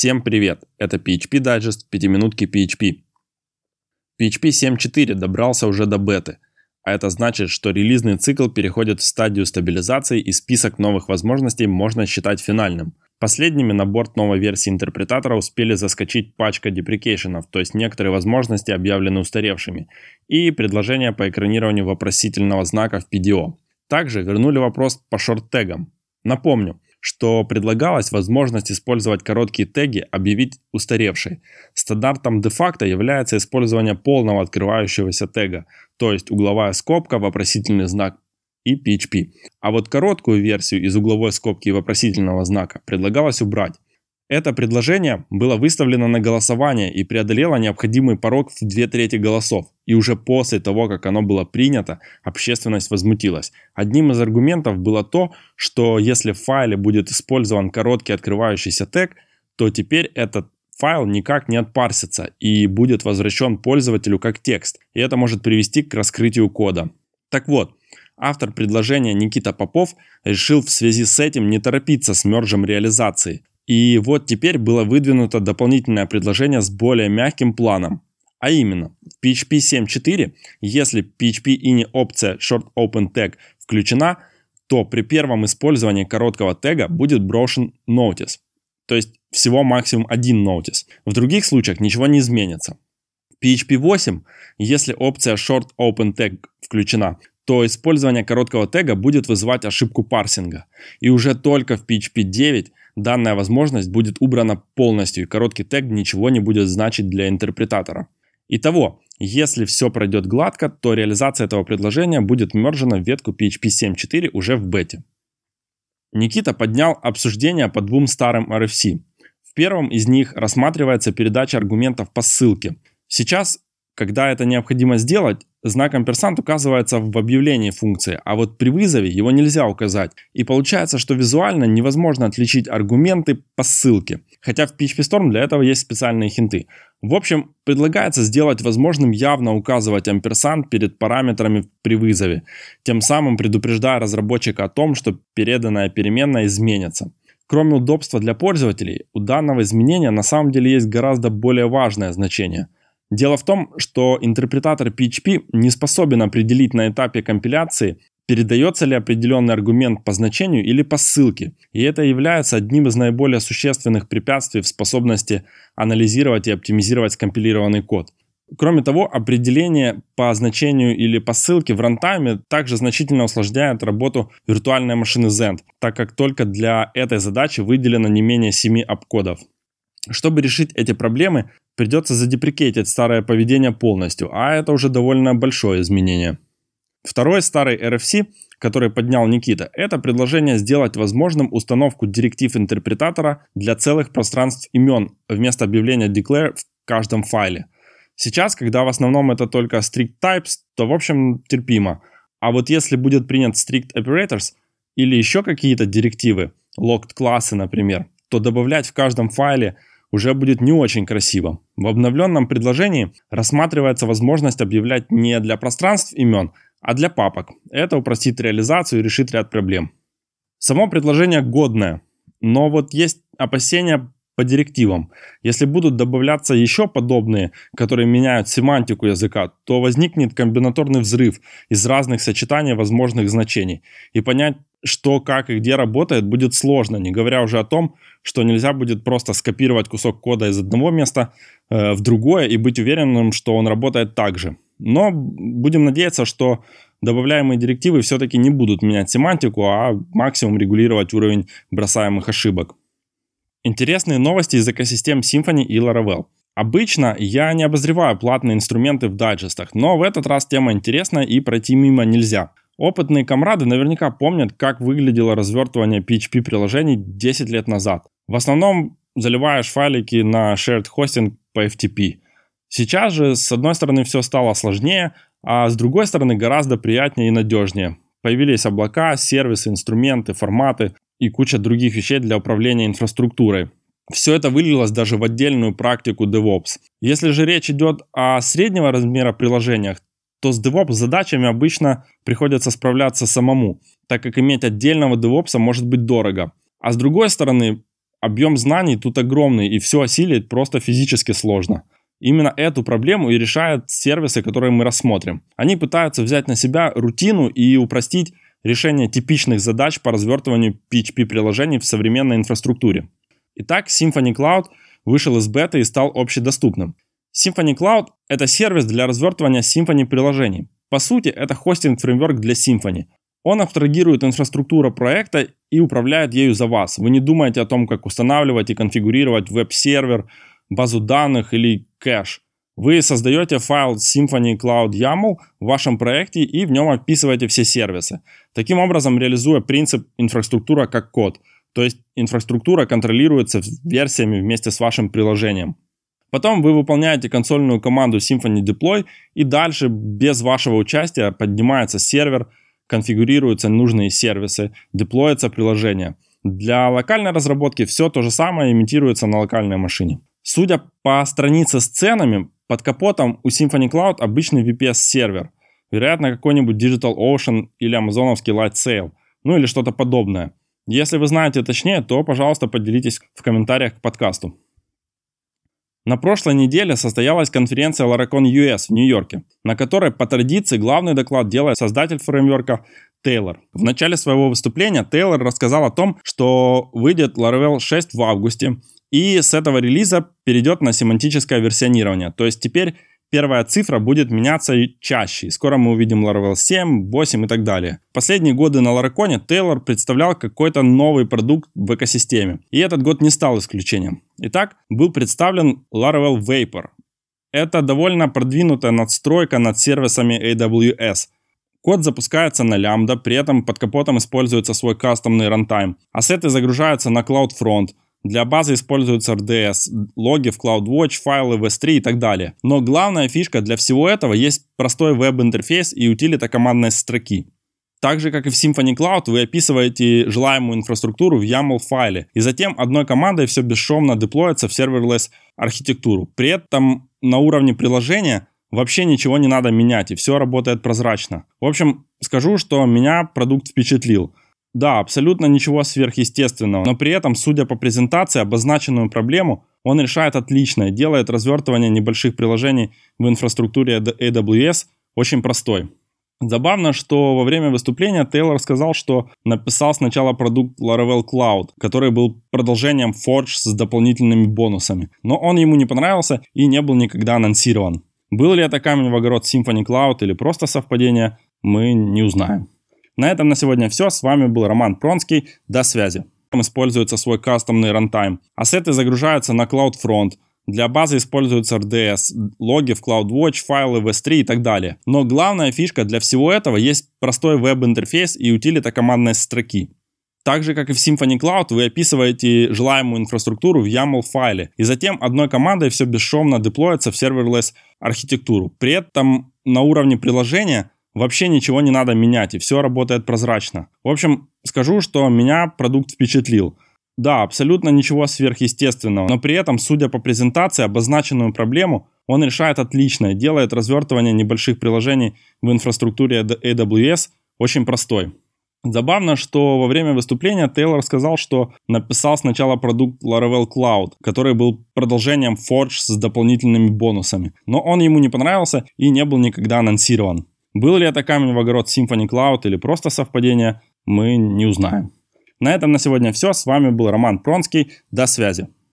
Всем привет! Это PHP Digest, 5 минутки PHP. PHP 7.4 добрался уже до беты, а это значит, что релизный цикл переходит в стадию стабилизации и список новых возможностей можно считать финальным. Последними на борт новой версии интерпретатора успели заскочить пачка деприкейшенов, то есть некоторые возможности объявлены устаревшими, и предложения по экранированию вопросительного знака в PDO. Также вернули вопрос по шорт-тегам. Напомню, что предлагалась возможность использовать короткие теги объявить устаревшей. Стандартом де-факто является использование полного открывающегося тега, то есть угловая скобка, вопросительный знак и PHP. А вот короткую версию из угловой скобки и вопросительного знака предлагалось убрать. Это предложение было выставлено на голосование и преодолело необходимый порог в две трети голосов. И уже после того, как оно было принято, общественность возмутилась. Одним из аргументов было то, что если в файле будет использован короткий открывающийся тег, то теперь этот файл никак не отпарсится и будет возвращен пользователю как текст. И это может привести к раскрытию кода. Так вот, автор предложения Никита Попов решил в связи с этим не торопиться с мержем реализации. И вот теперь было выдвинуто дополнительное предложение с более мягким планом. А именно, в PHP 7.4, если PHP ini опция Short Open Tag включена, то при первом использовании короткого тега будет брошен notice. То есть всего максимум один notice. В других случаях ничего не изменится. PHP 8, если опция Short Open Tag включена, то использование короткого тега будет вызывать ошибку парсинга. И уже только в PHP 9 данная возможность будет убрана полностью, и короткий тег ничего не будет значить для интерпретатора. Итого, если все пройдет гладко, то реализация этого предложения будет мержена в ветку PHP 7.4 уже в бете. Никита поднял обсуждение по двум старым RFC. В первом из них рассматривается передача аргументов по ссылке. Сейчас когда это необходимо сделать, знак амперсант указывается в объявлении функции, а вот при вызове его нельзя указать. И получается, что визуально невозможно отличить аргументы по ссылке. Хотя в PHP Storm для этого есть специальные хинты. В общем, предлагается сделать возможным явно указывать амперсант перед параметрами при вызове, тем самым предупреждая разработчика о том, что переданная переменная изменится. Кроме удобства для пользователей, у данного изменения на самом деле есть гораздо более важное значение – Дело в том, что интерпретатор PHP не способен определить на этапе компиляции, передается ли определенный аргумент по значению или по ссылке. И это является одним из наиболее существенных препятствий в способности анализировать и оптимизировать скомпилированный код. Кроме того, определение по значению или по ссылке в рантайме также значительно усложняет работу виртуальной машины Zend, так как только для этой задачи выделено не менее 7 обкодов. Чтобы решить эти проблемы, придется задеприкетить старое поведение полностью, а это уже довольно большое изменение. Второй старый RFC, который поднял Никита, это предложение сделать возможным установку директив интерпретатора для целых пространств имен вместо объявления declare в каждом файле. Сейчас, когда в основном это только strict types, то в общем терпимо. А вот если будет принят strict operators или еще какие-то директивы, locked классы, например, то добавлять в каждом файле уже будет не очень красиво. В обновленном предложении рассматривается возможность объявлять не для пространств имен, а для папок. Это упростит реализацию и решит ряд проблем. Само предложение годное, но вот есть опасения по директивам. Если будут добавляться еще подобные, которые меняют семантику языка, то возникнет комбинаторный взрыв из разных сочетаний возможных значений. И понять, что, как и где работает, будет сложно, не говоря уже о том, что нельзя будет просто скопировать кусок кода из одного места э, в другое и быть уверенным, что он работает так же. Но будем надеяться, что добавляемые директивы все-таки не будут менять семантику, а максимум регулировать уровень бросаемых ошибок. Интересные новости из экосистем Symfony и Laravel. Обычно я не обозреваю платные инструменты в дайджестах, но в этот раз тема интересная и пройти мимо нельзя. Опытные комрады наверняка помнят, как выглядело развертывание PHP-приложений 10 лет назад. В основном заливаешь файлики на shared hosting по FTP. Сейчас же, с одной стороны, все стало сложнее, а с другой стороны, гораздо приятнее и надежнее. Появились облака, сервисы, инструменты, форматы и куча других вещей для управления инфраструктурой. Все это вылилось даже в отдельную практику DevOps. Если же речь идет о среднего размера приложениях, то с DevOps задачами обычно приходится справляться самому, так как иметь отдельного DevOps может быть дорого. А с другой стороны, объем знаний тут огромный, и все осилить просто физически сложно. Именно эту проблему и решают сервисы, которые мы рассмотрим. Они пытаются взять на себя рутину и упростить решение типичных задач по развертыванию PHP-приложений в современной инфраструктуре. Итак, Symfony Cloud вышел из бета и стал общедоступным. Symfony Cloud – это сервис для развертывания Symfony приложений. По сути, это хостинг-фреймворк для Symfony. Он абстрагирует инфраструктуру проекта и управляет ею за вас. Вы не думаете о том, как устанавливать и конфигурировать веб-сервер, базу данных или кэш. Вы создаете файл Symfony Cloud YAML в вашем проекте и в нем описываете все сервисы. Таким образом, реализуя принцип инфраструктура как код. То есть инфраструктура контролируется версиями вместе с вашим приложением. Потом вы выполняете консольную команду Symfony Deploy и дальше без вашего участия поднимается сервер, конфигурируются нужные сервисы, деплоится приложение. Для локальной разработки все то же самое имитируется на локальной машине. Судя по странице с ценами, под капотом у Symfony Cloud обычный VPS-сервер. Вероятно, какой-нибудь Digital Ocean или амазоновский Lightsail. Ну или что-то подобное. Если вы знаете точнее, то, пожалуйста, поделитесь в комментариях к подкасту. На прошлой неделе состоялась конференция Laracon US в Нью-Йорке, на которой по традиции главный доклад делает создатель фреймворка Тейлор. В начале своего выступления Тейлор рассказал о том, что выйдет Laravel 6 в августе, и с этого релиза перейдет на семантическое версионирование. То есть теперь первая цифра будет меняться чаще. И скоро мы увидим Laravel 7, 8 и так далее. Последние годы на Laracon е Taylor представлял какой-то новый продукт в экосистеме. И этот год не стал исключением. Итак, был представлен Laravel Vapor. Это довольно продвинутая надстройка над сервисами AWS. Код запускается на лямбда, при этом под капотом используется свой кастомный рантайм. Ассеты загружаются на CloudFront – для базы используются RDS, логи в CloudWatch, файлы в S3 и так далее. Но главная фишка для всего этого есть простой веб-интерфейс и утилита командной строки. Так же, как и в Symfony Cloud, вы описываете желаемую инфраструктуру в YAML файле, и затем одной командой все бесшовно деплоится в serverless архитектуру. При этом на уровне приложения вообще ничего не надо менять, и все работает прозрачно. В общем, скажу, что меня продукт впечатлил. Да, абсолютно ничего сверхъестественного, но при этом, судя по презентации, обозначенную проблему он решает отлично и делает развертывание небольших приложений в инфраструктуре AWS очень простой. Забавно, что во время выступления Тейлор сказал, что написал сначала продукт Laravel Cloud, который был продолжением Forge с дополнительными бонусами. Но он ему не понравился и не был никогда анонсирован. Был ли это камень в огород Symfony Cloud или просто совпадение, мы не узнаем. На этом на сегодня все. С вами был Роман Пронский. До связи. Используется свой кастомный рантайм. Ассеты загружаются на CloudFront. Для базы используются RDS, логи в CloudWatch, файлы в S3 и так далее. Но главная фишка для всего этого есть простой веб-интерфейс и утилита командной строки. Так же, как и в Symfony Cloud, вы описываете желаемую инфраструктуру в YAML файле, и затем одной командой все бесшовно деплоится в serverless архитектуру. При этом на уровне приложения вообще ничего не надо менять, и все работает прозрачно. В общем, скажу, что меня продукт впечатлил. Да, абсолютно ничего сверхъестественного, но при этом, судя по презентации, обозначенную проблему он решает отлично и делает развертывание небольших приложений в инфраструктуре AWS очень простой. Забавно, что во время выступления Тейлор сказал, что написал сначала продукт Laravel Cloud, который был продолжением Forge с дополнительными бонусами. Но он ему не понравился и не был никогда анонсирован. Был ли это камень в огород Symfony Cloud или просто совпадение, мы не узнаем. На этом на сегодня все. С вами был Роман Пронский. До связи.